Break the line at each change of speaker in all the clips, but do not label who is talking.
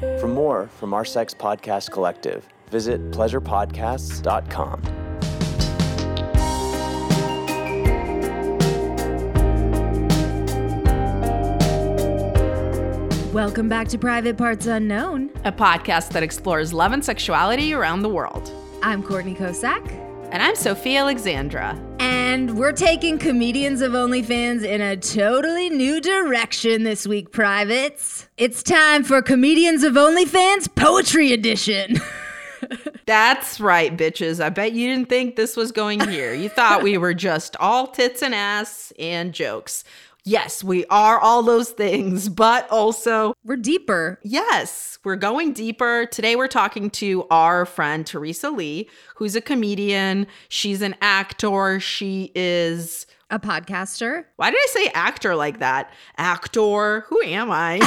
For more from our Sex Podcast Collective, visit pleasurepodcasts.com.
Welcome back to Private Parts Unknown.
a podcast that explores love and sexuality around the world.
I'm Courtney Kocak,
And I'm Sofiya Alexandra.
and we're taking comedians of OnlyFans in a totally new direction this week, privates. It's time for Comedians of OnlyFans Poetry Edition.
That's right, bitches. I bet you didn't think this was going here. You thought we were just all tits and ass and jokes. Yes, we are all those things, but also,
we're deeper.
yes, we're going deeper. Today we're talking to our friend Teresa Lee, who's a comedian. She's an actor. She is.
A podcaster,
Why did I say actor like that? Actor. Who am I?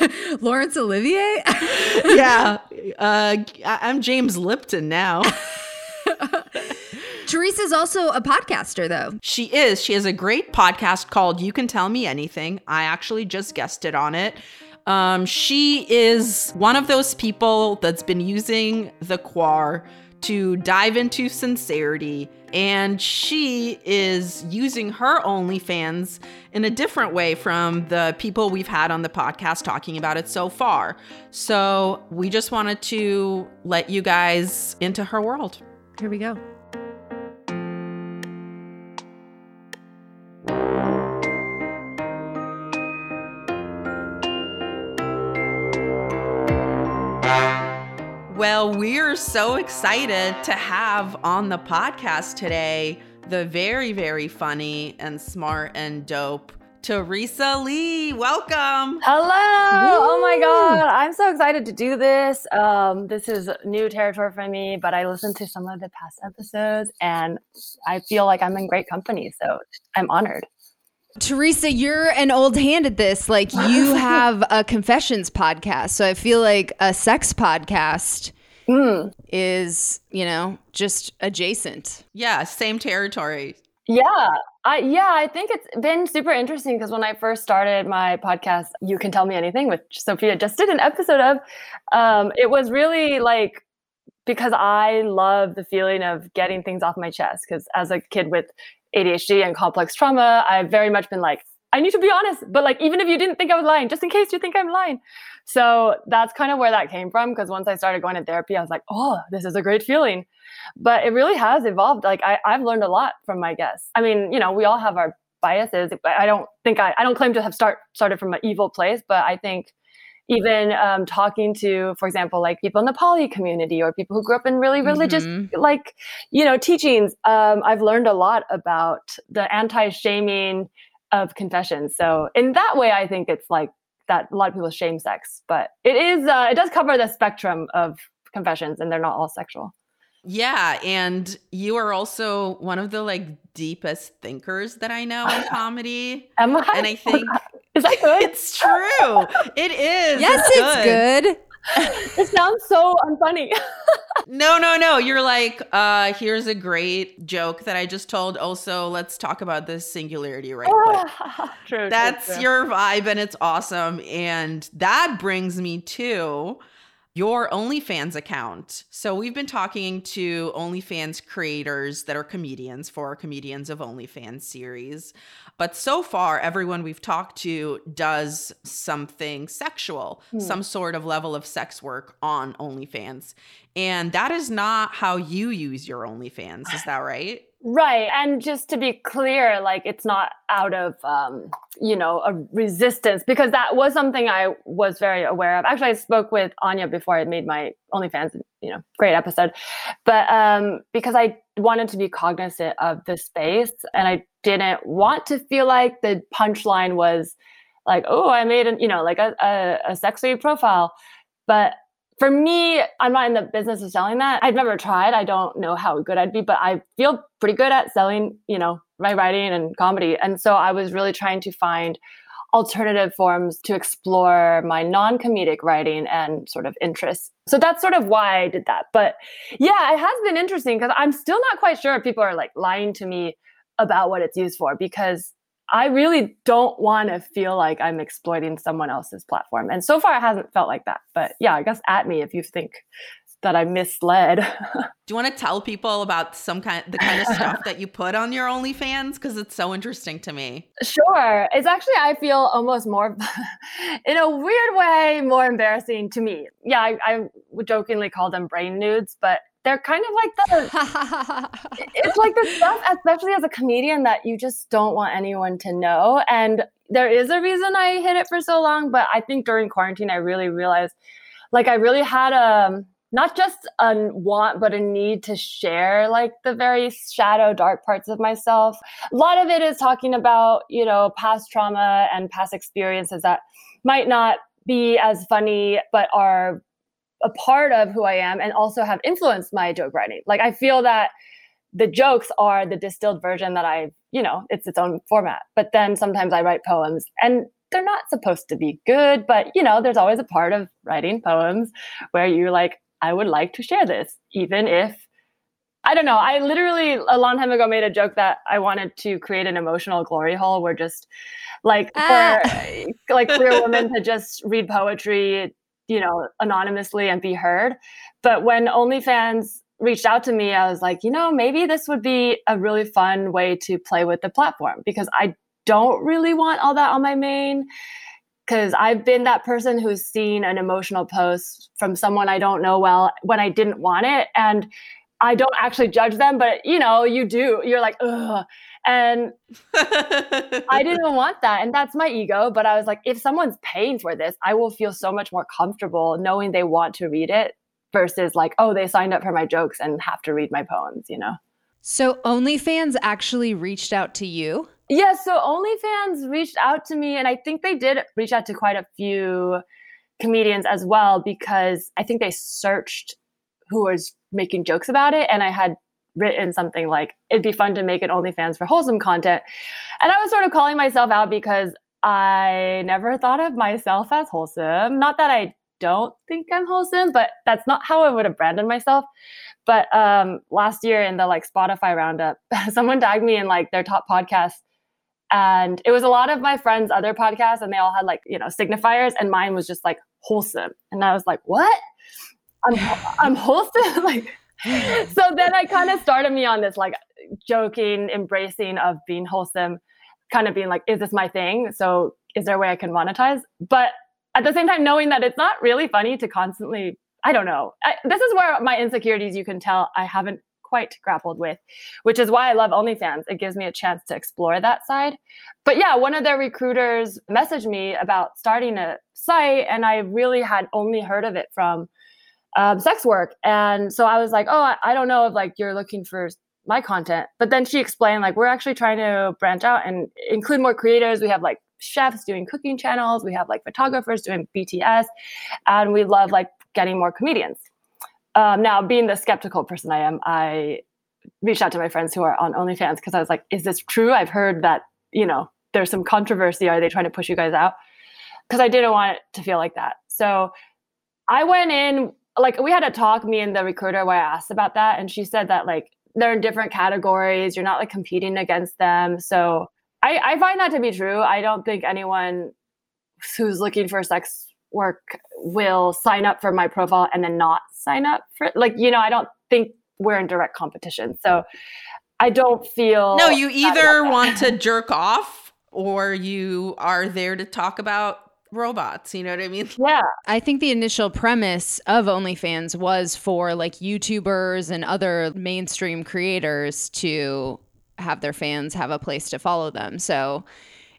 Laurence Olivier.
yeah. Uh, I'm James Lipton now.
Teresa's also a podcaster, though.
She is. She has a great podcast called You Can Tell Me Anything. I actually just guested on it. Um, she is one of those people that's been using the quar to dive into sincerity, and she is using her OnlyFans in a different way from the people we've had on the podcast talking about it so far. So we just wanted to let you guys into her world.
Here we go.
Well, we're so excited to have on the podcast today the very, very funny and smart and dope Teresa Lee. Welcome.
Hello! Oh my god, I'm so excited to do this. Um, this is new territory for me, but I listened to some of the past episodes and I feel like I'm in great company, so I'm honored.
Teresa, you're an old hand at this. Like you have a confessions podcast. So I feel like a sex podcast
Mm,
is, you know, just adjacent.
Yeah, same territory.
yeah, I yeah, I think it's been super interesting because when I first started my podcast, you can tell me anything, which Sofiya just did an episode of. Um, it was really like because I love the feeling of getting things off my chest. Because as a kid with ADHD and complex trauma, I've very much been like, I need to be honest. But like, even if you didn't think I was lying, just in case you think I'm lying. So that's kind of where that came from. Because once I started going to therapy, I was like, oh, this is a great feeling. But it really has evolved. Like I, I've learned a lot from my guests. I mean, you know, we all have our biases. I don't think I, I don't claim to have start started from an evil place, but I think even um, talking to, for example, like people in the poly community or people who grew up in really religious,
Mhm.
like, you know, teachings, um, I've learned a lot about the anti shaming of confessions. So, in that way, I think it's like that a lot of people shame sex, but it is, uh, it does cover the spectrum of confessions and they're not all sexual.
Yeah, and you are also one of the like deepest thinkers that I know in comedy.
Am I?
And I think
is that good?
it's true. It is.
Yes, it's good.
it sounds so unfunny.
No, no, no. You're like, uh, here's a great joke that I just told. Also, let's talk about this singularity right quick.
true, true,
That's
true.
your vibe and it's awesome. And that brings me to your OnlyFans account. So we've been talking to OnlyFans creators that are comedians for our Comedians of OnlyFans series. But so far, everyone we've talked to does something sexual,
Hmm.
some sort of level of sex work on OnlyFans. And that is not how you use your OnlyFans. Is that right?
Right. And just to be clear, like it's not out of, um, you know, a resistance because that was something I was very aware of. Actually, I spoke with Anya before I made my OnlyFans, you know, great episode. But um, because I wanted to be cognizant of the space and I didn't want to feel like the punchline was like, oh, I made an, you know, like a, a, a sexy profile. But for me, I'm not in the business of selling that. I've never tried. I don't know how good I'd be, but I feel pretty good at selling, you know, my writing and comedy. And so I was really trying to find alternative forms to explore my non comedic writing and sort of interests. So that's sort of why I did that. But yeah, it has been interesting because I'm still not quite sure if people are like lying to me about what it's used for because I really don't want to feel like I'm exploiting someone else's platform. And so far, it hasn't felt like that. But yeah, I guess at me if you think that I misled.
Do you want to tell people about some kind the kind of stuff that you put on your OnlyFans because it's so interesting to me?
Sure. It's actually I feel almost more in a weird way more embarrassing to me. Yeah, I, I would jokingly call them brain nudes, but they're kind of like the it's like the stuff especially as a comedian that you just don't want anyone to know and there is a reason i hid it for so long but i think during quarantine i really realized like i really had a um, not just a want but a need to share like the very shadow dark parts of myself. A lot of it is talking about you know past trauma and past experiences that might not be as funny but are a part of who I am and also have influenced my joke writing. Like I feel that the jokes are the distilled version that I, you know, it's its own format. But then sometimes I write poems and they're not supposed to be good, but you know, there's always a part of writing poems where you're like, I would like to share this, even if I don't know. I literally a long time ago made a joke that I wanted to create an emotional glory hole where just like ah. for like queer women to just read poetry you know, anonymously and be heard. But when OnlyFans reached out to me, I was like, you know, maybe this would be a really fun way to play with the platform because I don't really want all that on my main. Because I've been that person who's seen an emotional post from someone I don't know well when I didn't want it. And I don't actually judge them, but you know, you do. You're like, ugh. And I didn't want that. And that's my ego. But I was like, if someone's paying for this, I will feel so much more comfortable knowing they want to read it versus like, oh, they signed up for my jokes and have to read my poems, you know?
So OnlyFans actually reached out to you?
Yeah, so OnlyFans reached out to me, and I think they did reach out to quite a few comedians as well because I think they searched who was making jokes about it, and I had written something like it'd be fun to make an OnlyFans for wholesome content. And I was sort of calling myself out because I never thought of myself as wholesome. Not that I don't think I'm wholesome, but that's not how I would have branded myself. But um, last year in the like Spotify roundup, someone tagged me in like their top podcasts. And it was a lot of my friends' other podcasts, and they all had like, you know, signifiers, and mine was just like wholesome. And I was like, what? I'm I'm wholesome? like so then I kind of started me on this like joking, embracing of being wholesome, kind of being like, is this my thing? So is there a way I can monetize? But at the same time, knowing that it's not really funny to constantly, I don't know. I, this is where my insecurities, you can tell, I haven't quite grappled with, which is why I love OnlyFans. It gives me a chance to explore that side. But yeah, one of their recruiters messaged me about starting a site, and I really had only heard of it from um, sex work. And so I was like, oh, I, I don't know if like you're looking for my content. But then she explained like we're actually trying to branch out and include more creators. We have like chefs doing cooking channels. We have like photographers doing BTS, and we love like getting more comedians. Um, now, being the skeptical person I am, I reached out to my friends who are on OnlyFans because I was like, "Is this true? I've heard that you know there's some controversy. Are they trying to push you guys out?" Because I didn't want it to feel like that. So I went in like we had a talk, me and the recruiter, where I asked about that, and she said that like they're in different categories. You're not like competing against them. So I, I find that to be true. I don't think anyone who's looking for sex work will sign up for my profile and then not sign up for like you know I don't think we're in direct competition. So I don't feel
No, you either want to jerk off or you are there to talk about robots. You know what I mean?
Yeah.
I think the initial premise of OnlyFans was for like YouTubers and other mainstream creators to have their fans have a place to follow them. So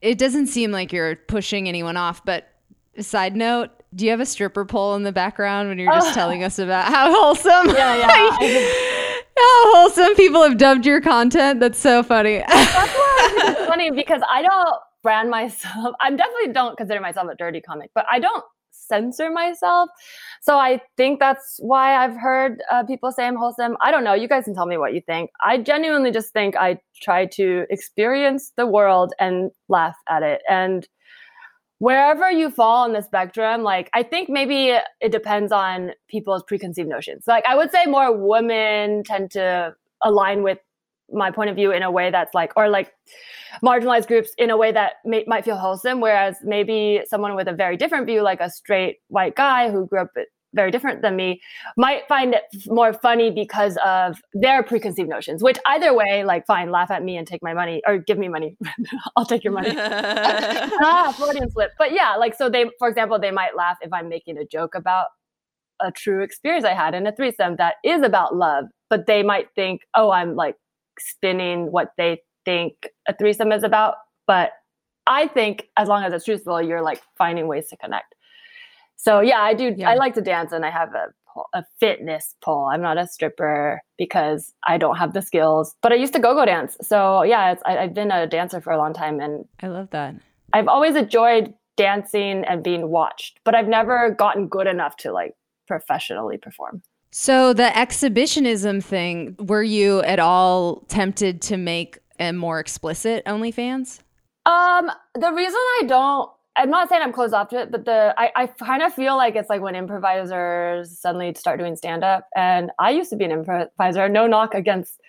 it doesn't seem like you're pushing anyone off. But side note, do you have a stripper pole in the background when you're just oh. telling us about how wholesome?
Yeah, yeah.
how wholesome people have dubbed your content. That's so funny.
That's why it's funny because I don't brand myself. I definitely don't consider myself a dirty comic, but I don't censor myself. So I think that's why I've heard uh, people say I'm wholesome. I don't know. You guys can tell me what you think. I genuinely just think I try to experience the world and laugh at it. And wherever you fall on the spectrum, like I think maybe it depends on people's preconceived notions. Like I would say more women tend to align with my point of view in a way that's like or like marginalized groups in a way that may, might feel wholesome whereas maybe someone with a very different view like a straight white guy who grew up very different than me might find it more funny because of their preconceived notions which either way like fine laugh at me and take my money or give me money. I'll take your money. Ah freudian slip. But yeah like so they for example they might laugh if i'm making a joke about a true experience i had in a threesome that is about love but they might think oh i'm like spinning what they think a threesome is about. But I think as long as it's truthful, you're like finding ways to connect. So yeah, I do. Yeah. I like to dance, and I have a a fitness pole. I'm not a stripper because I don't have the skills, but I used to go-go dance. So yeah, I, I've been a dancer for a long time, and
I love that.
I've always enjoyed dancing and being watched, but I've never gotten good enough to like professionally perform.
So the exhibitionism thing, were you at all tempted to make a more explicit OnlyFans?
Um, the reason I don't I'm not saying I'm closed off to it, but the I, I kind of feel like it's like when improvisers suddenly start doing stand up. And I used to be an improviser, no knock against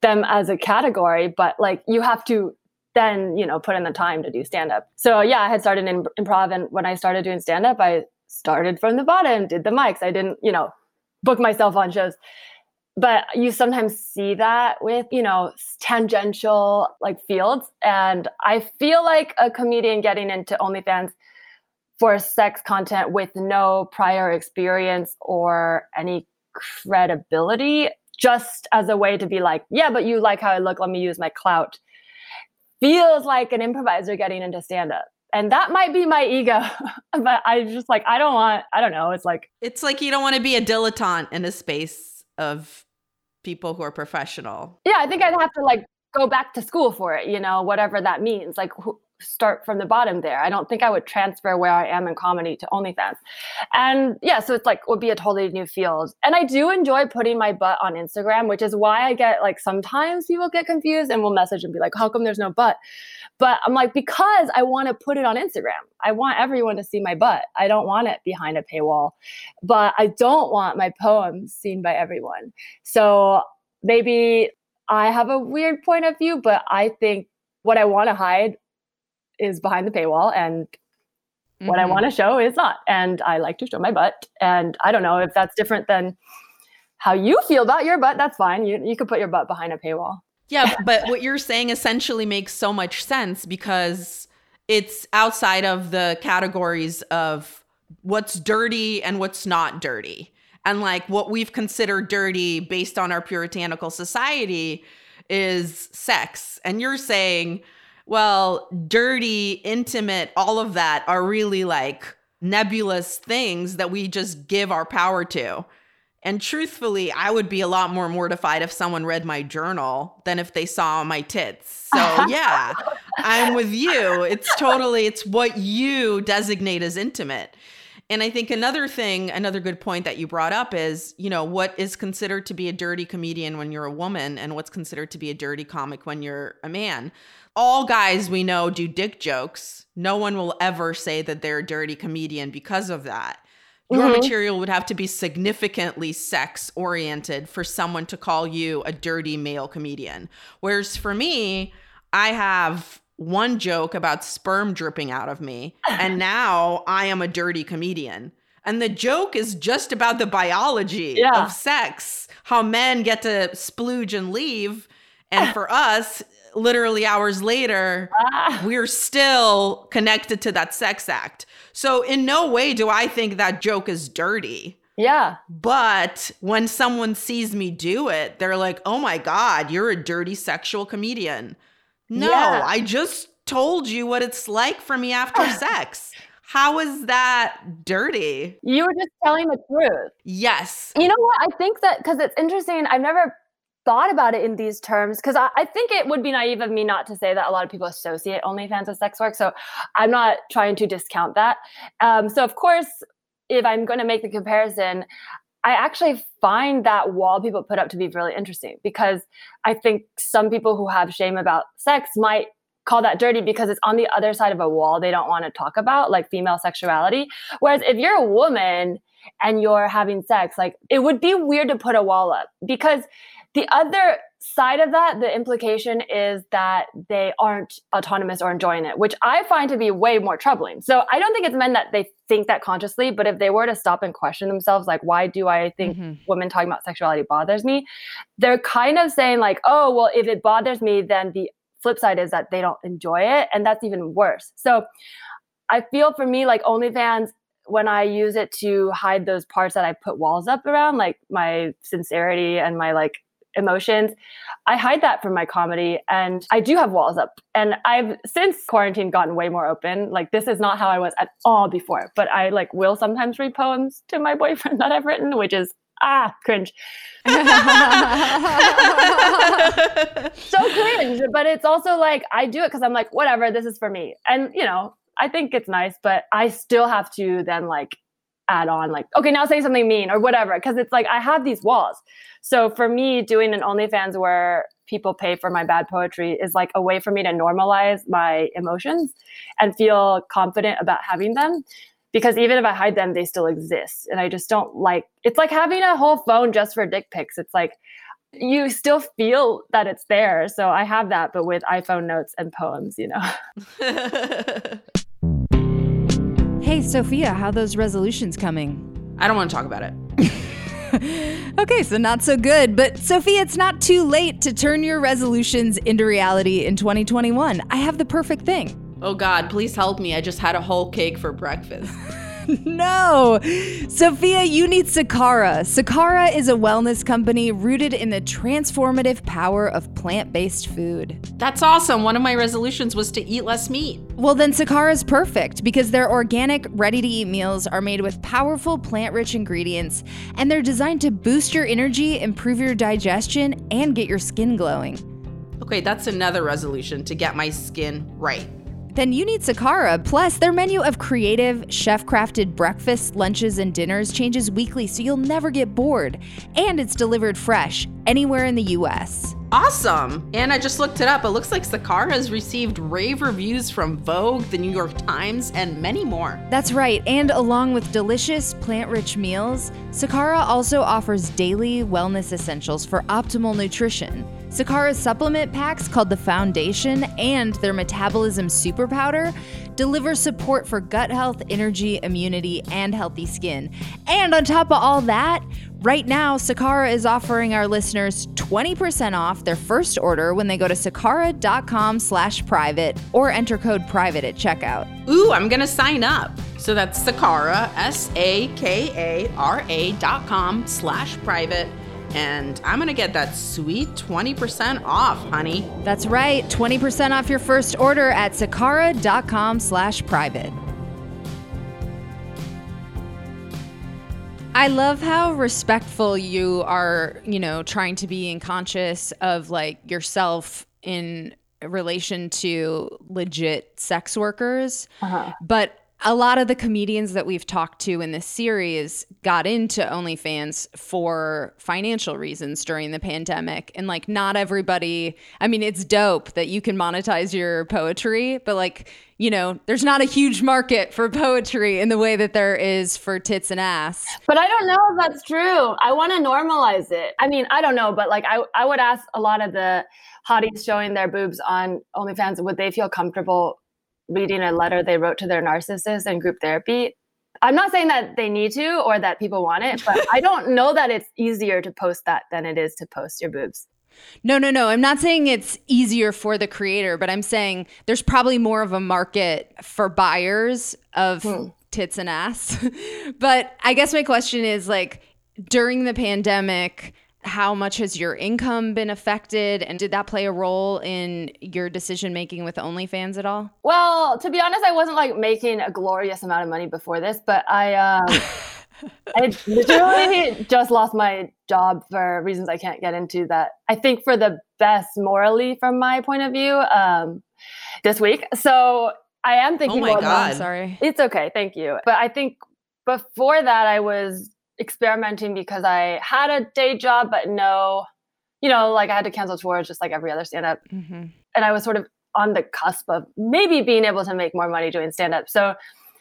them as a category, but like you have to then, you know, put in the time to do stand up. So yeah, I had started in improv and when I started doing stand up, I started from the bottom, did the mics. I didn't, you know, book myself on shows. But you sometimes see that with you know tangential like fields. And i feel like a comedian getting into onlyfans for sex content with no prior experience or any credibility just as a way to be like yeah but you like how i look. Let me use my clout. Feels like an improviser getting into stand up and that might be my ego but i just like i don't want i don't know it's like
it's like you don't want to be a dilettante in a space of people who are professional
yeah i think i'd have to like go back to school for it you know whatever that means like start from the bottom there. I don't think I would transfer where I am in comedy to OnlyFans. And yeah, so it's like would be a totally new field. And I do enjoy putting my butt on Instagram, which is why I get like sometimes people get confused and will message and be like, how come there's no butt? But I'm like, because I want to put it on Instagram. I want everyone to see my butt. I don't want it behind a paywall, but I don't want my poems seen by everyone. So maybe I have a weird point of view, but I think what I want to hide is behind the paywall and mm-hmm. what I mm-hmm. want to show is not. And I like to show my butt. And I don't know if that's different than how you feel about your butt. That's fine. You, you could put your butt behind a paywall.
Yeah, but what you're saying essentially makes so much sense because it's outside of the categories of what's dirty and what's not dirty. And like what we've considered dirty based on our puritanical society is sex. And you're saying, well, dirty, intimate, all of that are really like nebulous things that we just give our power to. And truthfully, I would be a lot more mortified if someone read my journal than if they saw my tits. So, yeah, I'm with you. It's totally it's what you designate as intimate. And I think another thing, another good point that you brought up is, you know, what is considered to be a dirty comedian when you're a woman and what's considered to be a dirty comic when you're a man all guys we know do dick jokes. No one will ever say that they're a dirty comedian because of that. Your mm-hmm. material would have to be significantly sex oriented for someone to call you a dirty male comedian. Whereas for me, I have one joke about sperm dripping out of me, and now I am a dirty comedian. And the joke is just about the biology yeah. of sex, how men get to splooge and leave. And for us, literally hours later, ah. we're still connected to that sex act. So, in no way do I think that joke is dirty.
Yeah.
But when someone sees me do it, they're like, oh my God, you're a dirty sexual comedian. No, yeah. I just told you what it's like for me after sex. How is that dirty?
You were just telling the truth.
Yes.
You know what? I think that because it's interesting. I've never thought about it in these terms because I, I, think it would be naive of me not to say that a lot of people associate OnlyFans with sex work. So I'm not trying to discount that. Um, so of course, if I'm going to make the comparison, I actually find that wall people put up to be really interesting because I think some people who have shame about sex might call that dirty because it's on the other side of a wall they don't want to talk about, like female sexuality. Whereas if you're a woman and you're having sex, like it would be weird to put a wall up because the other side of that, the implication is that they aren't autonomous or enjoying it, which I find to be way more troubling. So I don't think it's men that they think that consciously, but if they were to stop and question themselves, like, why do I think mm-hmm. women talking about sexuality bothers me? They're kind of saying, like, oh, well, if it bothers me, then the flip side is that they don't enjoy it. And that's even worse. So I feel for me, like OnlyFans, when I use it to hide those parts that I put walls up around, like my sincerity and my like emotions. I hide that from my comedy and I do have walls up. And I've since quarantine gotten way more open. Like this is not how I was at all before, but I like will sometimes read poems to my boyfriend that I've written, which is ah cringe. so cringe, but it's also like I do it because I'm like, whatever, this is for me. And you know, I think it's nice, but I still have to then like add on like, okay, now say something mean or whatever. Cause it's like I have these walls. So for me, doing an OnlyFans where people pay for my bad poetry is like a way for me to normalize my emotions and feel confident about having them. Because even if I hide them, they still exist. And I just don't like it's like having a whole phone just for dick pics. It's like you still feel that it's there. So I have that, but with iPhone notes and poems, you know.
hey, Sofiya, how those resolutions coming?
I don't want to talk about it.
okay, so not so good. But Sofiya, it's not too late to turn your resolutions into reality in 2021. I have the perfect thing.
Oh God, please help me. I just had a whole cake for breakfast.
no. Sofiya, you need Sakara. Sakara is a wellness company rooted in the transformative power of plant based food.
That's awesome. One of my resolutions was to eat less meat.
Well, then Sakara is perfect because their organic, ready to eat meals are made with powerful plant rich ingredients and they're designed to boost your energy, improve your digestion, and get your skin glowing.
Okay, that's another resolution to get my skin right
then you need Sakara. Plus, their menu of creative, chef crafted breakfasts, lunches, and dinners changes weekly so you'll never get bored. And it's delivered fresh anywhere in the US.
Awesome! And I just looked it up. It looks like Sakara has received rave reviews from Vogue, the New York Times, and many more.
That's right. And along with delicious plant rich meals, Sakara also offers daily wellness essentials for optimal nutrition. Sakara's supplement packs called the Foundation and their Metabolism Super Powder deliver support for gut health, energy, immunity, and healthy skin. And on top of all that, right now, Sakara is offering our listeners 20% off their first order when they go to sakara.com slash private or enter code private at checkout.
Ooh, I'm gonna sign up. So that's Sakara, S-A-K-A-R-A dot com slash private and I'm gonna get that sweet 20% off, honey.
That's right, 20% off your first order at sakara.com slash private. I love how respectful you are, you know, trying to be and conscious of like yourself in relation to legit sex workers. Uh-huh. But a lot of the comedians that we've talked to in this series got into OnlyFans for financial reasons during the pandemic. And like, not everybody, I mean, it's dope that you can monetize your poetry, but like, you know, there's not a huge market for poetry in the way that there is for tits and ass.
But I don't know if that's true. I want to normalize it. I mean, I don't know, but like, I, I would ask a lot of the hotties showing their boobs on OnlyFans, would they feel comfortable reading a letter they wrote to their narcissist in group therapy. I'm not saying that they need to or that people want it, but I don't know that it's easier to post that than it is to post your boobs.
No, no, no. I'm not saying it's easier for the creator, but I'm saying there's probably more of a market for buyers of hmm. tits and ass. but I guess my question is like during the pandemic, how much has your income been affected and did that play a role in your decision making with OnlyFans at all?
Well, to be honest, I wasn't like making a glorious amount of money before this, but I um I literally just lost my job for reasons I can't get into that I think for the best morally from my point of view um this week. So I am thinking
Oh my god.
sorry.
It's okay, thank you. But I think before that, I was experimenting because I had a day job, but no, you know, like I had to cancel tours just like every other stand up.
Mm-hmm.
And I was sort of on the cusp of maybe being able to make more money doing stand up. So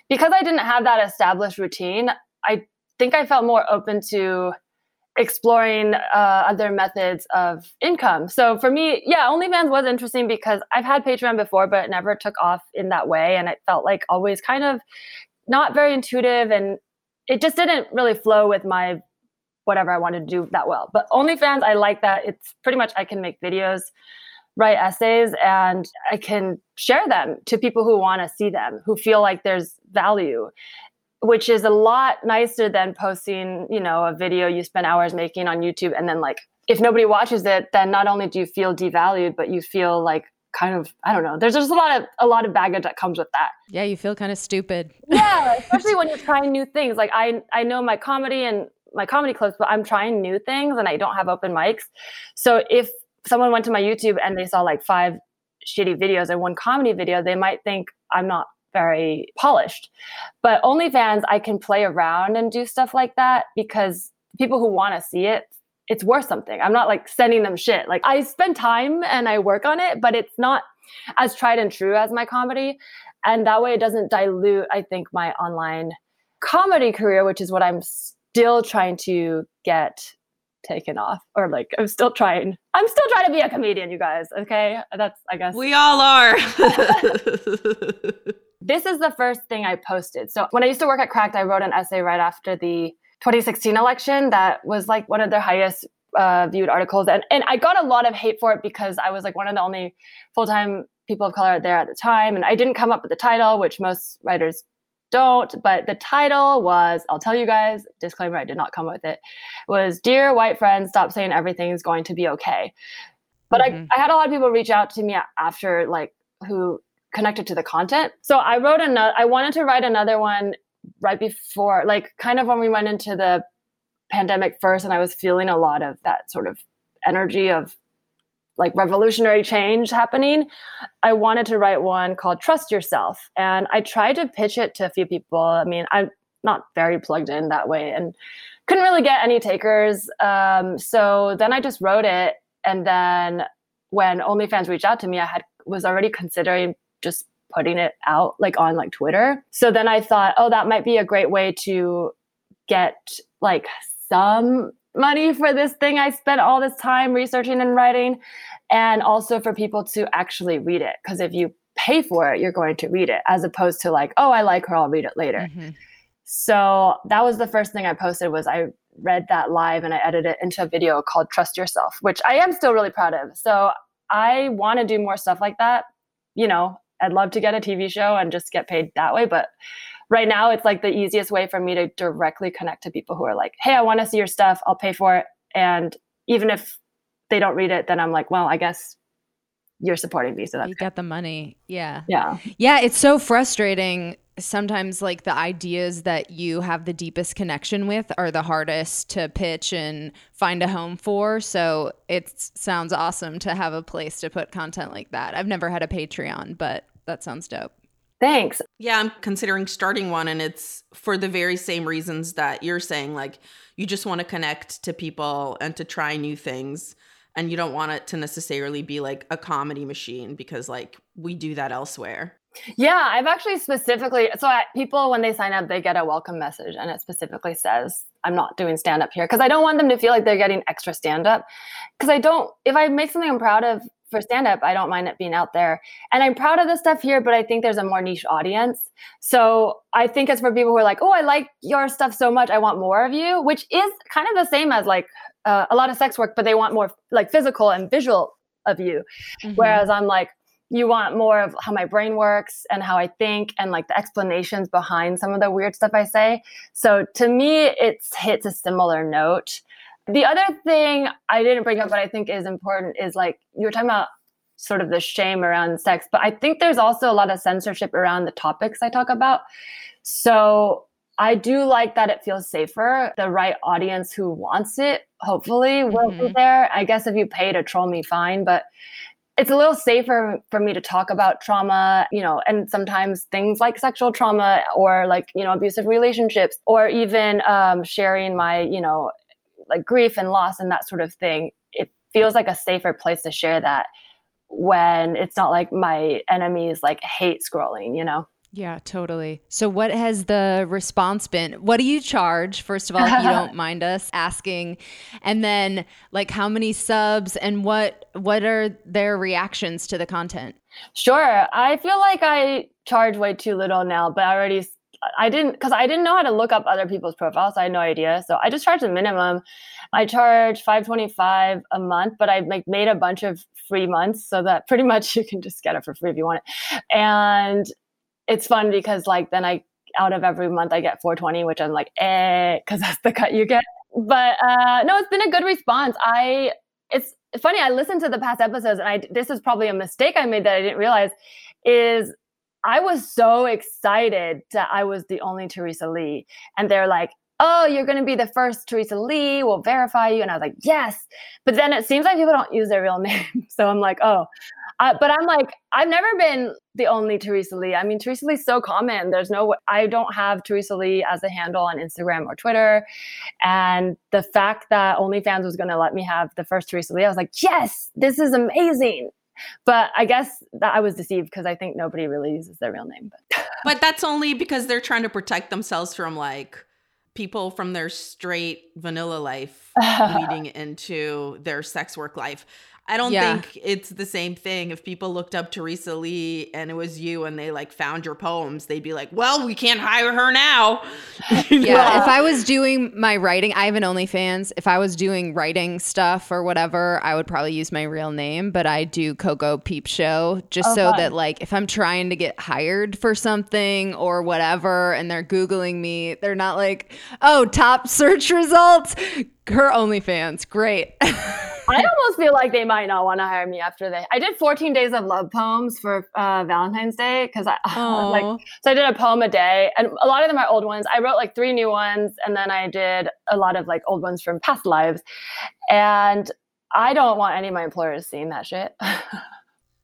because I didn't have that established routine, I think I felt more open to exploring uh, other methods of income. So for me, yeah, OnlyFans was interesting because I've had Patreon before, but it never took off in that way. And it felt like always kind of not very intuitive and it just didn't really flow with my whatever I wanted to do that well. But OnlyFans, I like that it's pretty much I can make videos, write essays, and I can share them to people who want to see them, who feel like there's value which is a lot nicer than posting, you know, a video you spend hours making on YouTube and then like if nobody watches it, then not only do you feel devalued, but you feel like kind of I don't know. There's just a lot of a lot of baggage that comes with that.
Yeah, you feel kind of stupid.
yeah, especially when you're trying new things. Like I I know my comedy and my comedy clips, but I'm trying new things and I don't have open mics. So if someone went to my YouTube and they saw like five shitty videos and one comedy video, they might think I'm not very polished. But OnlyFans, I can play around and do stuff like that because people who want to see it, it's worth something. I'm not like sending them shit. Like I spend time and I work on it, but it's not as tried and true as my comedy. And that way it doesn't dilute, I think, my online comedy career, which is what I'm still trying to get taken off or like i'm still trying i'm still trying to be a comedian you guys okay that's i guess
we all are
this is the first thing I posted. So when I used to work at Cracked, I wrote an essay right after the 2016 election that was like one of their highest uh, viewed articles. And, and I got a lot of hate for it because I was like one of the only full time people of color there at the time. And I didn't come up with the title, which most writers don't. But the title was, I'll tell you guys, disclaimer, I did not come up with it, was Dear White Friends, Stop Saying Everything's Going to Be Okay. But mm-hmm. I, I had a lot of people reach out to me after, like, who connected to the content. So I wrote another, I wanted to write another one right before, like kind of when we went into the pandemic first, and I was feeling a lot of that sort of energy of like revolutionary change happening. I wanted to write one called Trust Yourself. And I tried to pitch it to a few people. I mean, I'm not very plugged in that way and couldn't really get any takers. Um, so then I just wrote it. And then when OnlyFans reached out to me, I had was already considering just putting it out like on like Twitter. So then I thought, oh, that might be a great way to get like some money for this thing I spent all this time researching and writing, and also for people to actually read it. Because if you pay for it, you're going to read it, as opposed to like, oh, I like her, I'll read it later. Mm-hmm. So that was the first thing I posted was I read that live and I edited it into a video called Trust Yourself, which I am still really proud of. So I want to do more stuff like that. You know, I'd love to get a TV show and just get paid that way. But right now, it's like the easiest way for me to directly connect to people who are like, hey, I want to see your stuff. I'll pay for it. And even if they don't read it, then I'm like, well, I guess you're supporting me. So that's
you got the money. Yeah.
Yeah.
Yeah. It's so frustrating. Sometimes, like the ideas that you have the deepest connection with are the hardest to pitch and find a home for. So it sounds awesome to have a place to put content like that. I've never had a Patreon, but that sounds dope.
Thanks.
Yeah, I'm considering starting one, and it's for the very same reasons that you're saying. Like, you just want to connect to people and to try new things. And you don't want it to necessarily be like a comedy machine because, like, we do that elsewhere.
Yeah, I've actually specifically so I, people when they sign up, they get a welcome message, and it specifically says, "I'm not doing stand up here," because I don't want them to feel like they're getting extra stand up. Because I don't, if I make something I'm proud of, for stand up, I don't mind it being out there. And I'm proud of the stuff here, but I think there's a more niche audience. So I think it's for people who are like, oh, I like your stuff so much. I want more of you, which is kind of the same as like uh, a lot of sex work, but they want more like physical and visual of you. Mm-hmm. Whereas I'm like, you want more of how my brain works and how I think and like the explanations behind some of the weird stuff I say. So to me, it hits a similar note. The other thing I didn't bring up, but I think is important, is like you were talking about sort of the shame around sex, but I think there's also a lot of censorship around the topics I talk about. So I do like that it feels safer. The right audience who wants it, hopefully, will mm-hmm. be there. I guess if you pay to troll me, fine. But it's a little safer for me to talk about trauma, you know, and sometimes things like sexual trauma or like, you know, abusive relationships or even um, sharing my, you know, like grief and loss and that sort of thing. It feels like a safer place to share that when it's not like my enemies like hate scrolling, you know?
Yeah, totally. So, what has the response been? What do you charge, first of all, if you don't mind us asking? And then, like, how many subs and what what are their reactions to the content?
Sure. I feel like I charge way too little now, but I already I didn't because I didn't know how to look up other people's profiles. So I had no idea. So I just charged the minimum. I charge 525 a month, but I like made a bunch of free months so that pretty much you can just get it for free if you want it. And it's fun because like then I out of every month I get 420, which I'm like, eh, because that's the cut you get. But uh, no, it's been a good response. I it's funny. I listened to the past episodes, and I this is probably a mistake I made that I didn't realize is I was so excited that I was the only Teresa Lee, and they're like, oh, you're going to be the first Teresa Lee. We'll verify you. And I was like, yes. But then it seems like people don't use their real name. So I'm like, oh. Uh, but I'm like, I've never been the only Teresa Lee. I mean, Teresa Lee's so common. There's no, I don't have Teresa Lee as a handle on Instagram or Twitter. And the fact that OnlyFans was going to let me have the first Teresa Lee, I was like, yes, this is amazing. But I guess that I was deceived because I think nobody really uses their real name.
But. but that's only because they're trying to protect themselves from like people from their straight vanilla life leading into their sex work life. I don't yeah. think it's the same thing. If people looked up Teresa Lee and it was you and they like found your poems, they'd be like, well, we can't hire her now.
yeah. If I was doing my writing, I have an OnlyFans. If I was doing writing stuff or whatever, I would probably use my real name, but I do Coco Peep Show just oh, so that like if I'm trying to get hired for something or whatever and they're Googling me, they're not like, oh, top search results, her OnlyFans. Great.
I almost feel like they might not want to hire me after they. I did 14 days of love poems for uh, Valentine's Day because I Aww. like so I did a poem a day, and a lot of them are old ones. I wrote like three new ones, and then I did a lot of like old ones from past lives, and I don't want any of my employers seeing that shit.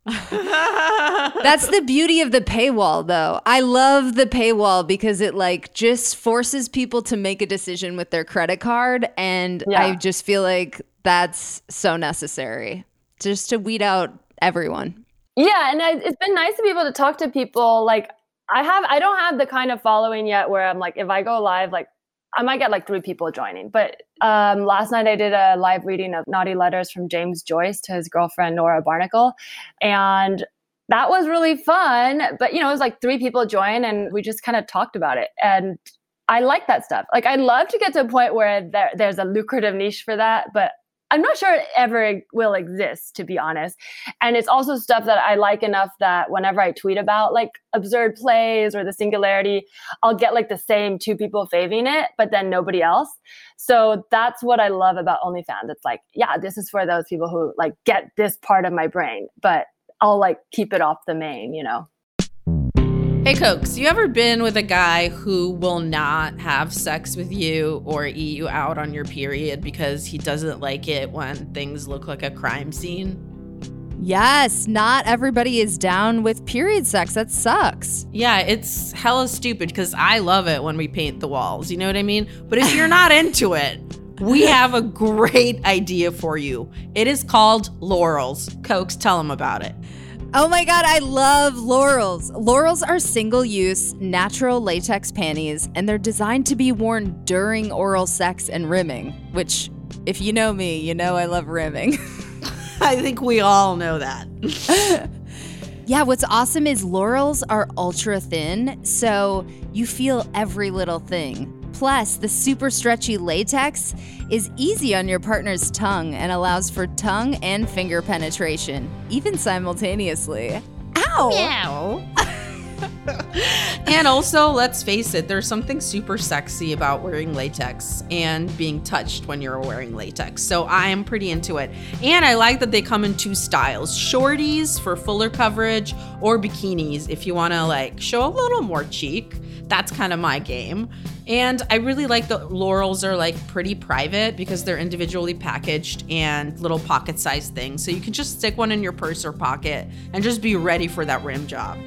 That's the beauty of the paywall though. I love the paywall because it like just forces people to make a decision with their credit card and yeah. I just feel like that's so necessary just to weed out everyone.
Yeah, and it's been nice to be able to talk to people. Like I have, I don't have the kind of following yet where I'm like, if I go live, like I might get like three people joining. But um, last night I did a live reading of Naughty Letters from James Joyce to his girlfriend Nora Barnacle, and that was really fun. But you know, it was like three people join, and we just kind of talked about it, and I like that stuff. Like I'd love to get to a point where there, there's a lucrative niche for that, but I'm not sure it ever will exist, to be honest. And it's also stuff that I like enough that whenever I tweet about like absurd plays or the singularity, I'll get like the same two people faving it, but then nobody else. So that's what I love about OnlyFans. It's like, yeah, this is for those people who like get this part of my brain, but I'll like keep it off the main, you know?
Hey, Cokes, you ever been with a guy who will not have sex with you or eat you out on your period because he doesn't like it when things look like a crime scene?
Yes, not everybody is down with period sex. That sucks.
Yeah, it's hella stupid because I love it when we paint the walls. You know what I mean? But if you're not into it, we have a great idea for you. It is called Lorals. Cokes, tell them about it.
Oh my God, I love Lorals. Lorals are single use, natural latex panties, and they're designed to be worn during oral sex and rimming, which, if you know me, you know I love rimming.
I think we all know that.
yeah, what's awesome is Lorals are ultra thin, so you feel every little thing. Plus, the super stretchy latex is easy on your partner's tongue and allows for tongue and finger penetration, even simultaneously. Ow!
Meow. and also, let's face it, there's something super sexy about wearing latex and being touched when you're wearing latex. So I am pretty into it. And I like that they come in two styles shorties for fuller coverage, or bikinis if you want to like show a little more cheek. That's kind of my game. And I really like the Lorals are like pretty private because they're individually packaged and little pocket sized things. So you can just stick one in your purse or pocket and just be ready for that rim job.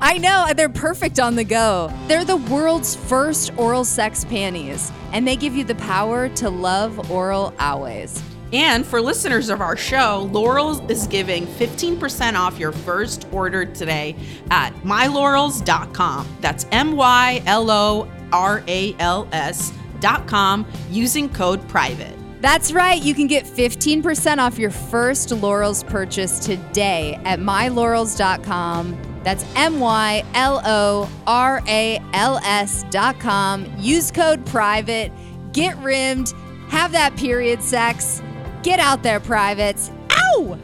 I know, uh, they're perfect on the go. They're the world's first oral sex panties, and they give you the power to love oral always.
And for listeners of our show, Lorals is giving 15% off your first order today at mylorals.com. That's M Y L O R A L S.com using code PRIVATE.
That's right. You can get 15% off your first Lorals purchase today at mylorals.com. That's M Y L O R A L S dot com. Use code PRIVATE. Get rimmed. Have that period sex. Get out there, privates. Ow!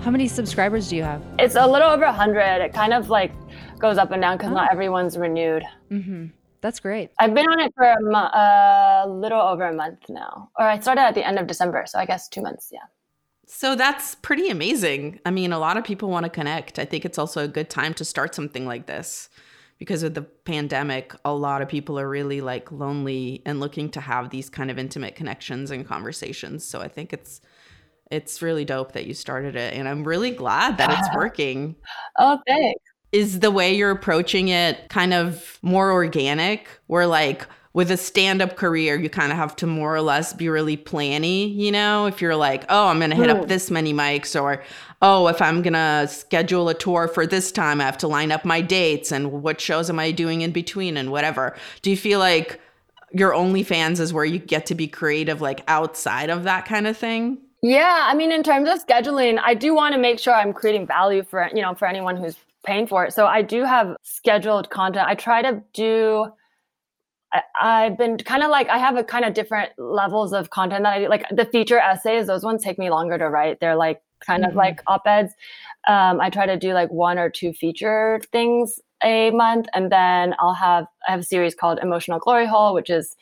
How many subscribers do you have?
It's a little over 100. It kind of like goes up and down because oh. not everyone's renewed.
Mm-hmm. That's great.
I've been on it for a, mo- a little over a month now. Or I started at the end of December. So I guess two months. Yeah.
So that's pretty amazing. I mean, a lot of people want to connect. I think it's also a good time to start something like this because of the pandemic, a lot of people are really like lonely and looking to have these kind of intimate connections and conversations. So I think it's it's really dope that you started it and I'm really glad that it's working.
oh, thanks.
Is the way you're approaching it kind of more organic? Where like with a stand-up career you kind of have to more or less be really planny you know? If you're like oh i'm gonna hit mm. up this many mics or oh if i'm gonna schedule a tour for this time i have to line up my dates and what shows am i doing in between and whatever. Do you feel like your onlyfans is where you get to be creative like outside of that kind of thing?
Yeah i mean in terms of scheduling i do want to make sure i'm creating value for you know for anyone who's paying for it so i do have scheduled content i try to do I, have been kind of like I have a kind of different levels of content that I do. Like the feature essays, those ones take me longer to write. They're like kind mm-hmm. of like op eds. Um, I try to do like one or two feature things a month, and then I'll have I have a series called Emotional Glory Hole, which is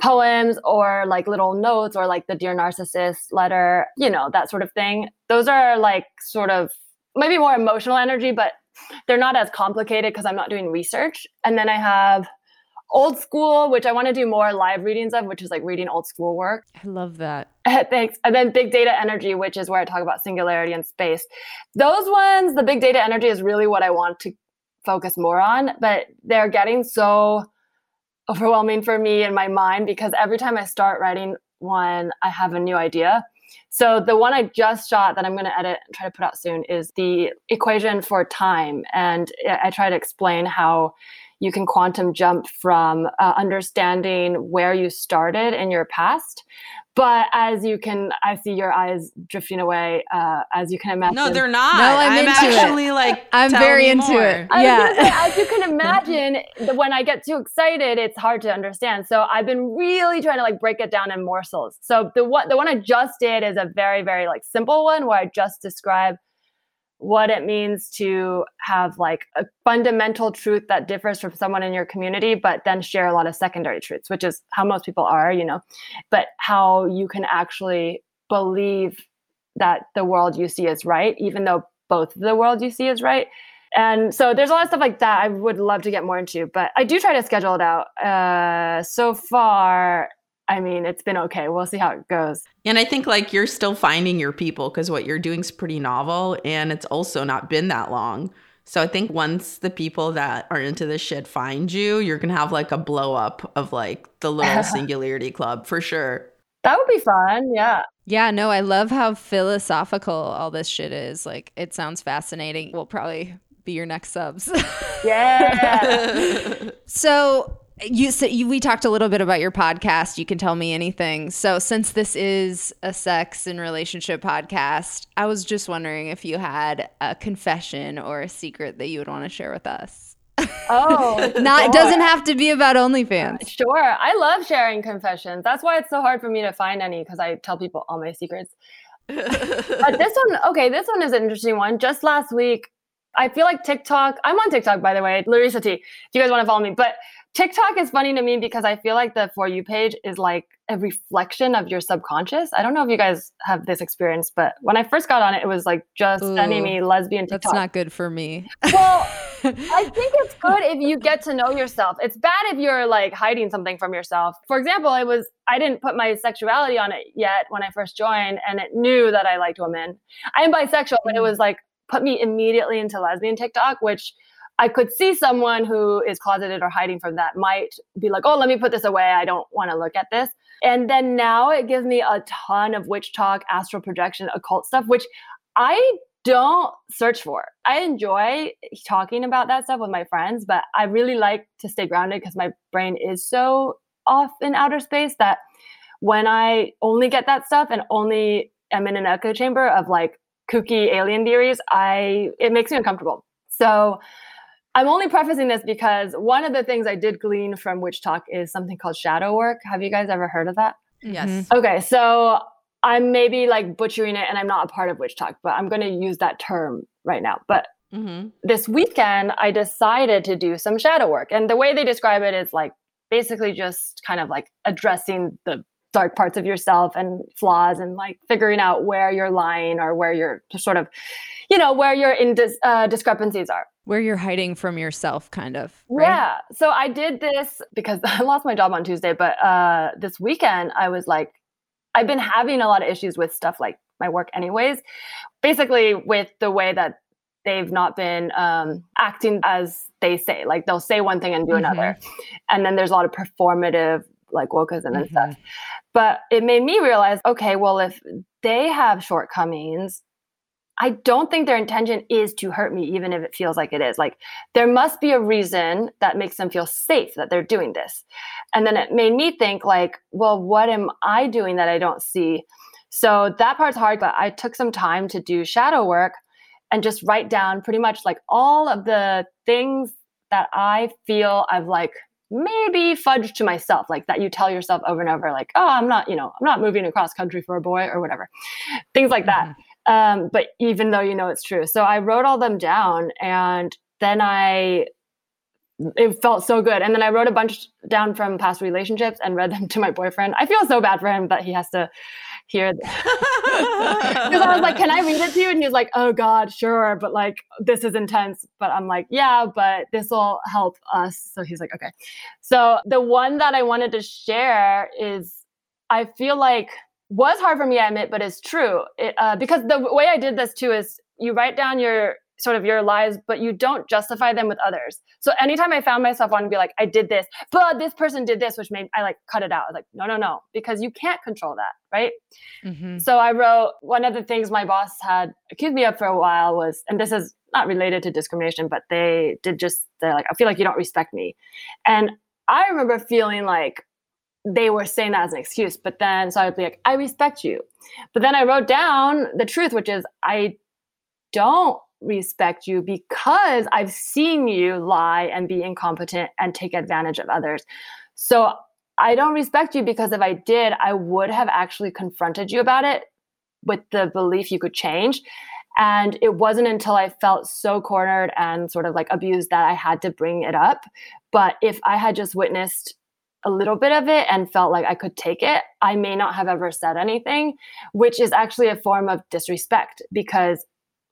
poems or like little notes or like the Dear Narcissist letter, you know, that sort of thing. Those are like sort of maybe more emotional energy, but they're not as complicated because I'm not doing research. And then I have old school, which I want to do more live readings of, which is like reading old school work.
I love that.
Thanks. And then big data energy, which is where I talk about singularity and space. Those ones, the big data energy is really what I want to focus more on, but they're getting so overwhelming for me in my mind because every time I start writing one, I have a new idea. So the one I just shot that I'm going to edit and try to put out soon is the equation for time. And I try to explain how you can quantum jump from uh, understanding where you started in your past. But as you can i see your eyes drifting away uh, as you can imagine.
no they're not. No i'm, I'm actually
it.
like
i'm very into
more.
it yeah.
say, as you can imagine when i get too excited it's hard to understand. So i've been really trying to like break it down in morsels. So the one the one i just did is a very very like simple one where i just describe what it means to have like a fundamental truth that differs from someone in your community, but then share a lot of secondary truths, which is how most people are, you know, but how you can actually believe that the world you see is right, even though both the world you see is right. And so there's a lot of stuff like that I would love to get more into, but I do try to schedule it out. Uh, so far, I mean, it's been okay. We'll see how it goes.
And I think like you're still finding your people because what you're doing is pretty novel and it's also not been that long. So I think once the people that are into this shit find you, you're going to have like a blow up of like the little singularity club for sure.
That would be fun. Yeah.
Yeah, no, I love how philosophical all this shit is. Like, it sounds fascinating. We'll probably be your next subs.
Yeah.
so, you, so you we talked a little bit about your podcast. You can tell me anything. So since this is a sex and relationship podcast i was just wondering if you had a confession or a secret that you would want to share with us.
Oh
not sure. it doesn't have to be about onlyfans.
Uh, sure. I love sharing confessions. That's why it's so hard for me to find any because i tell people all my secrets. But this one okay this one is an interesting one. Just last week I feel like TikTok. I'm on TikTok, by the way, Leresa Tee. If you guys want to follow me, but TikTok is funny to me because I feel like the For You page is like a reflection of your subconscious. I don't know if you guys have this experience, but when I first got on it, it was like just
Ooh,
sending me lesbian TikTok.
That's not good for me.
Well, I think it's good if you get to know yourself. It's bad if you're like hiding something from yourself. For example, I was I didn't put my sexuality on it yet when I first joined, and it knew that I liked women. I am bisexual, but it
Mm.
was like put me immediately into lesbian TikTok, which I could see someone who is closeted or hiding from that might be like, oh, let me put this away. I don't want to look at this. And then now it gives me a ton of WitchTok, astral projection, occult stuff, which I don't search for. I enjoy talking about that stuff with my friends, but I really like to stay grounded because my brain is so off in outer space that when I only get that stuff and only am in an echo chamber of like kooky alien theories, I it makes me uncomfortable. So I'm only prefacing this because one of the things I did glean from WitchTok is something called shadow work. Have you guys ever heard of that?
Yes.
Okay, so I'm maybe like butchering it and I'm not a part of WitchTok, but I'm going to use that term right now. But
Mm-hmm.
this weekend, I decided to do some shadow work. And the way they describe it is like basically just kind of like addressing the dark parts of yourself and flaws and like figuring out where you're lying or where you're sort of, you know, where your in uh, discrepancies are.
Where you're hiding from yourself, kind of. Right?
Yeah. So I did this because I lost my job on Tuesday, but uh, this weekend I was like, I've been having a lot of issues with stuff like my work, anyways. Basically, with the way that they've not been um, acting as they say. Like they'll say one thing and do
Mhm.
another, and then there's a lot of performative like wokeism and stuff. But it made me realize, okay, well, if they have shortcomings, I don't think their intention is to hurt me, even if it feels like it is. Like there must be a reason that makes them feel safe that they're doing this. And then it made me think, like, well, what am I doing that I don't see? So that part's hard, but I took some time to do shadow work and just write down pretty much like all of the things that I feel I've like maybe fudge to myself, like that you tell yourself over and over, like, oh, I'm not, you know, I'm not moving across country for a boy or whatever. Things like that. Um, but even though you know it's true. So I wrote all them down and then I it felt so good. And then I wrote a bunch down from past relationships and read them to my boyfriend. I feel so bad for him that he has to hear th- because I was like, "Can I read it to you?" And he was like, "Oh God, sure, but like this is intense." But I'm like, "Yeah, but this will help us." So he's like, "Okay." So the one that I wanted to share is, I feel like was hard for me, I admit, but it's true. It, uh, because the way I did this too is you write down your sort of your lies, but you don't justify them with others. So anytime I found myself wanting to be like, I did this, but this person did this, which made I like cut it out. I was like, no, no, no, because you can't control that, right?
Mhm.
So I wrote one of the things my boss had accused me of for a while was, and this is not related to discrimination, but they did just they're like, I feel like you don't respect me. And I remember feeling like they were saying that as an excuse, but then so I'd be like, I respect you. But then I wrote down the truth, which is I don't respect you because I've seen you lie and be incompetent and take advantage of others. So I don't respect you because if I did, I would have actually confronted you about it with the belief you could change. And it wasn't until I felt so cornered and sort of like abused that I had to bring it up. But if I had just witnessed a little bit of it and felt like I could take it, I may not have ever said anything, which is actually a form of disrespect because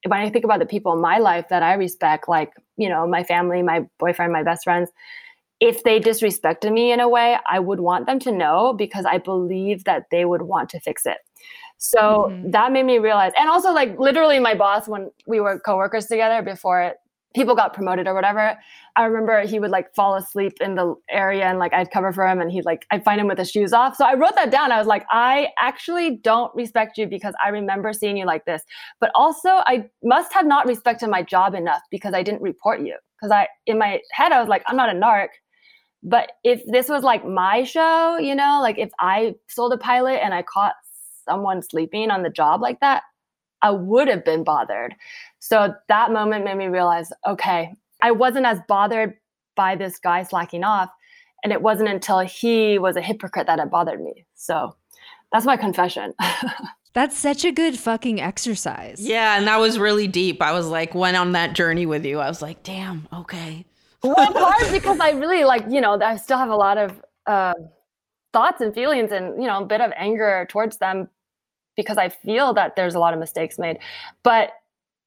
when I think about the people in my life that I respect, like, you know, my family, my boyfriend, my best friends, if they disrespected me in a way, I would want them to know because I believe that they would want to fix it. So
Mhm.
that made me realize, and also like literally my boss when we were coworkers together before people got promoted or whatever. I remember he would like fall asleep in the area and like I'd cover for him and he'd like I'd find him with his shoes off. So I wrote that down. I was like, I actually don't respect you because I remember seeing you like this. But also I must have not respected my job enough because I didn't report you. Because I in my head I was like, I'm not a narc. But if this was like my show, you know, like if I sold a pilot and I caught someone sleeping on the job like that, I would have been bothered. So that moment made me realize, okay, I wasn't as bothered by this guy slacking off. And it wasn't until he was a hypocrite that it bothered me. So that's my confession.
That's such a good fucking exercise.
Yeah, and that was really deep. I was like, went on that journey with you. I was like, damn, okay.
well, it's hard because I really like, you know, I still have a lot of uh, thoughts and feelings and, you know, a bit of anger towards them because I feel that there's a lot of mistakes made. But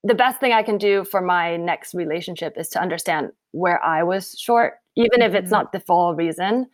the best thing I can do for my next relationship is to understand where I was short, even if it's
Mhm.
not the full reason.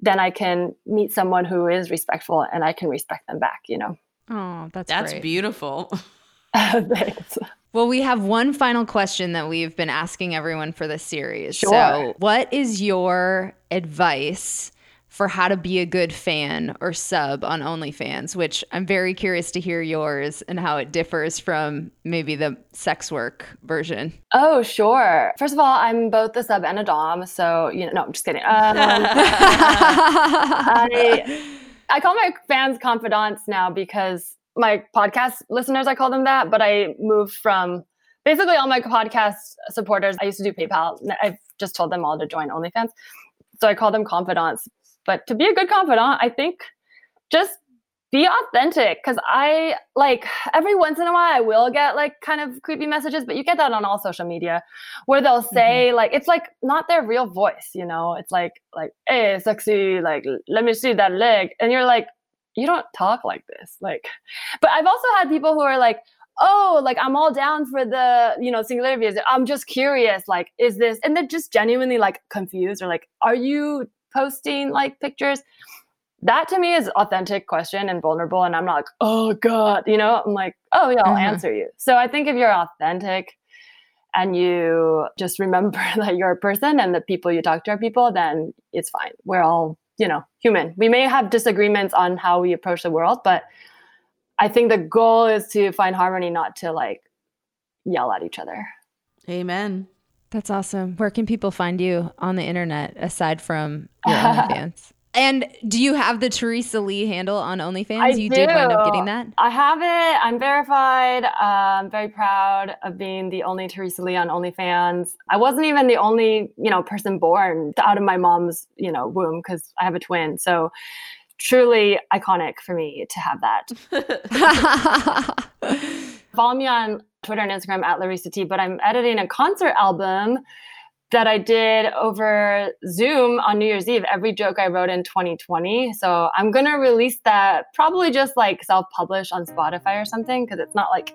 Then I can meet someone who is respectful and I can respect them back, you know.
Oh, that's
That's
great.
beautiful.
Thanks.
Well, we have one final question that we've been asking everyone for this series.
Sure.
So, what is your advice for how to be a good fan or sub on OnlyFans? Which I'm very curious to hear yours and how it differs from maybe the sex work version.
Oh, sure. First of all, I'm both a sub and a dom, so you know. No, I'm just kidding. Um, I I call my fans confidants now because my podcast listeners, I call them that. But I moved from basically all my podcast supporters. I used to do PayPal. I've just told them all to join OnlyFans, so I call them confidants. But to be a good confidant, I think just be authentic because I like every once in a while I will get like kind of creepy messages, but you get that on all social media where they'll mm-hmm. say like it's like not their real voice, you know. It's like like hey sexy, like let me see that leg, and you're like you don't talk like this, like. But I've also had people who are like. Oh, like I'm all down for the, you know, singularity. I'm just curious, like, is this, and they're just genuinely like confused or like, are you posting like pictures? that to me is authentic question and vulnerable and i'm not like oh god you know i'm like oh yeah i'll
Mhm.
answer you so i think if you're authentic and you just remember that you're a person and the people you talk to are people then it's fine we're all you know human we may have disagreements on how we approach the world but i think the goal is to find harmony not to like yell at each other
Amen.
That's awesome. Where can people find you on the internet aside from your OnlyFans? And do you have the Teresa Lee handle on OnlyFans?
I
you did wind up getting that?
I have it. I'm verified. Uh, I'm very proud of being the only Teresa Lee on OnlyFans. I wasn't even the only, you know, person born out of my mom's, you know, womb because I have a twin. So truly iconic for me to have that. Follow me on Twitter and Instagram at Leresa Tee. But I'm editing a concert album that I did over Zoom on New Year's Eve. Every joke I wrote in 2020. So I'm gonna release that probably just like self-publish on Spotify or something because it's not like,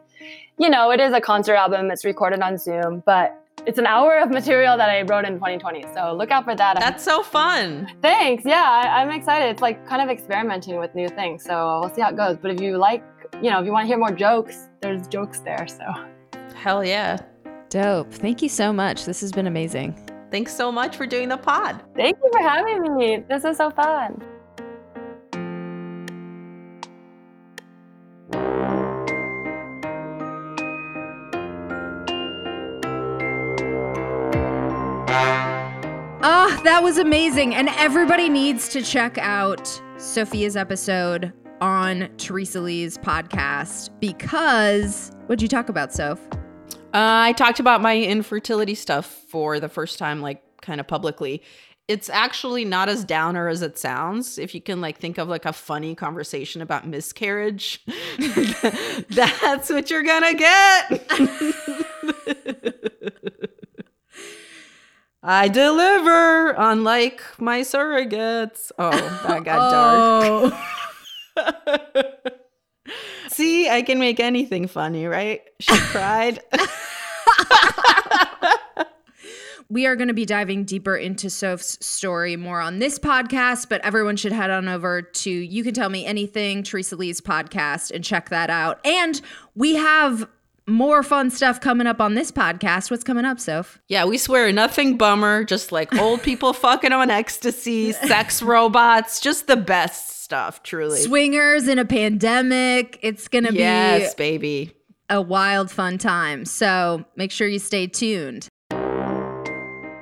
you know, it is a concert album. It's recorded on Zoom, but it's an hour of material that I wrote in 2020. So look out for that.
That's so fun.
Thanks. Yeah, I, I'm excited. It's like kind of experimenting with new things. So we'll see how it goes. But if you like, you know, if you want to hear more jokes, there's jokes there. So
Hell yeah.
Dope. Thank you so much. This has been amazing.
Thanks so much for doing the pod.
thank you for having me. This is so fun.
Oh, that was amazing. And everybody needs to check out Sofiya's episode on Teresa Lee's podcast because what'd you talk about, Soph?
Uh, I talked about my infertility stuff for the first time, like kind of publicly. It's actually not as downer as it sounds. If you can like think of like a funny conversation about miscarriage, that's what you're gonna get. I deliver, unlike my surrogates. Oh, that got dark. See, I can make anything funny, right? She cried.
We are going to be diving deeper into Soph's story more on this podcast, but everyone should head on over to You Can Tell Me Anything, Teresa Lee's podcast, and check that out. And we have more fun stuff coming up on this podcast. What's coming up, Soph?
yeah, we swear nothing bummer, just like old people fucking on ecstasy, sex robots, just the best stuff, truly.
Swingers in a pandemic. It's going to
yes,
be
baby.
a wild, fun time. So make sure you stay tuned.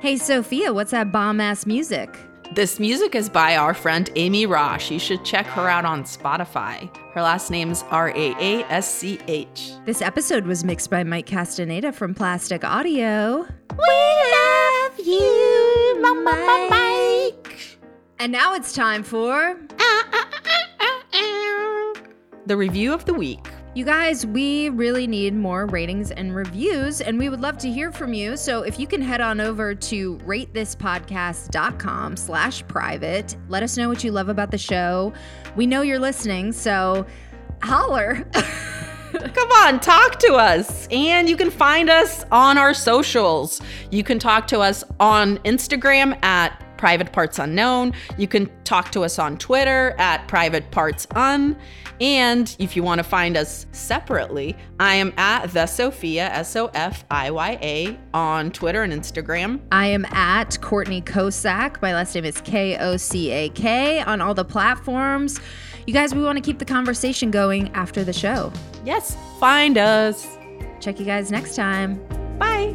Hey, Sofiya, what's that bomb ass music?
This music is by our friend Amy Raasch. You should check her out on Spotify. Her last name's R A A S C H.
This episode was mixed by Mike Castaneda from Plastic Audio. We love you, Mama Mike. And now it's time for
The review of the week.
You guys, we really need more ratings and reviews, and we would love to hear from you. So if you can head on over to ratethispodcast.com slash private, let us know what you love about the show. We know you're listening, so holler.
Come on, talk to us. And you can find us on our socials. You can talk to us on Instagram at Private Parts Unknown. You can talk to us on Twitter at Private Parts Un. And if you want to find us separately, I am at the Sofiya, S O F I Y A on Twitter and Instagram.
I am at Courtney Kocak. My last name is K O C A K on all the platforms. You guys, we want to keep the conversation going after the show.
Yes, find us.
Check you guys next time.
Bye.